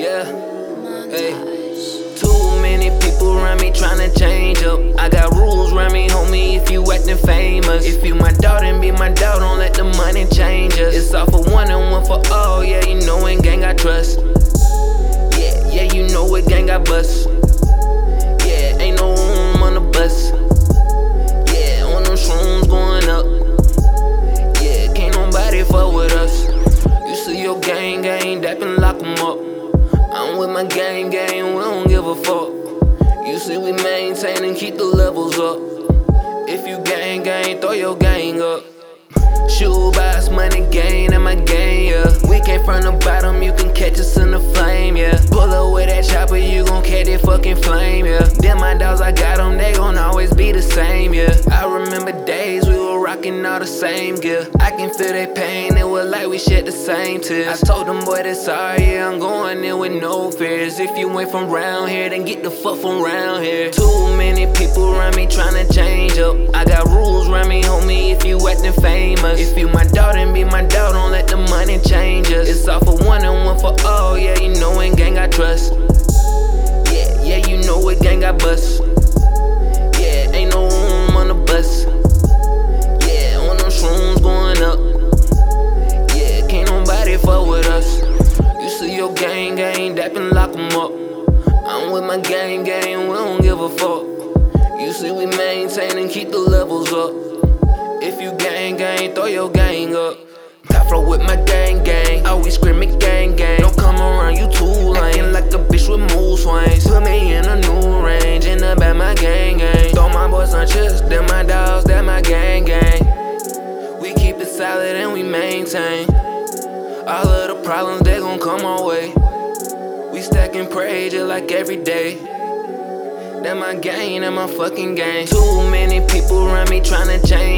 Yeah. Hey. Too many people around me trying to change up. I got rules around me, homie, if you acting famous. If you my daughter and be my dog, don't let the money change us. It's all for one and one for all, yeah, you know in gang I trust. Yeah, yeah, you know what gang I bust. Yeah, ain't no room on the bus. Yeah, on them shrooms going up. Yeah, can't nobody fuck with us. You see your gang, gang, dappin' lock 'em up with my gang, gang, we don't give a fuck. You see, we maintain and keep the levels up. If you gang, gang, throw your gang up. Shoe box, money gain, and my gang, yeah. We came from the bottom, you can catch us in the flame, yeah. Pull up with that chopper, you gon' catch that fucking flame, yeah. Then my dogs, I got them, they gon' always be the same, yeah. I remember days we were rocking all the same gear. I can feel that pain it like we shed the same tears. I told them, boy, that's sorry, yeah, I'm going in with no fears. If you ain't from round here, then get the fuck from round here. Too many people around me tryna change up. I got rules around me, homie, if you acting famous. If you my dog, then be my dog, don't let the money change us. It's all for one and one for all, yeah, you know in gang I trust. Yeah, yeah, you know what gang I bust. Lock 'em up. I'm with my gang gang, we don't give a fuck. You see we maintain and keep the levels up. If you gang gang, throw your gang up. Flow with my gang gang, always screaming gang gang. Don't come around, you too lame. Like a bitch with mood swings. Put me in a new range, in the back my gang gang. Throw my boys on chips, then my dogs, that my gang gang. We keep it solid and we maintain. All of the problems, they gon' come our way. We stacking praise just like every day. That my gang, that my fucking game. Too many people around me tryna change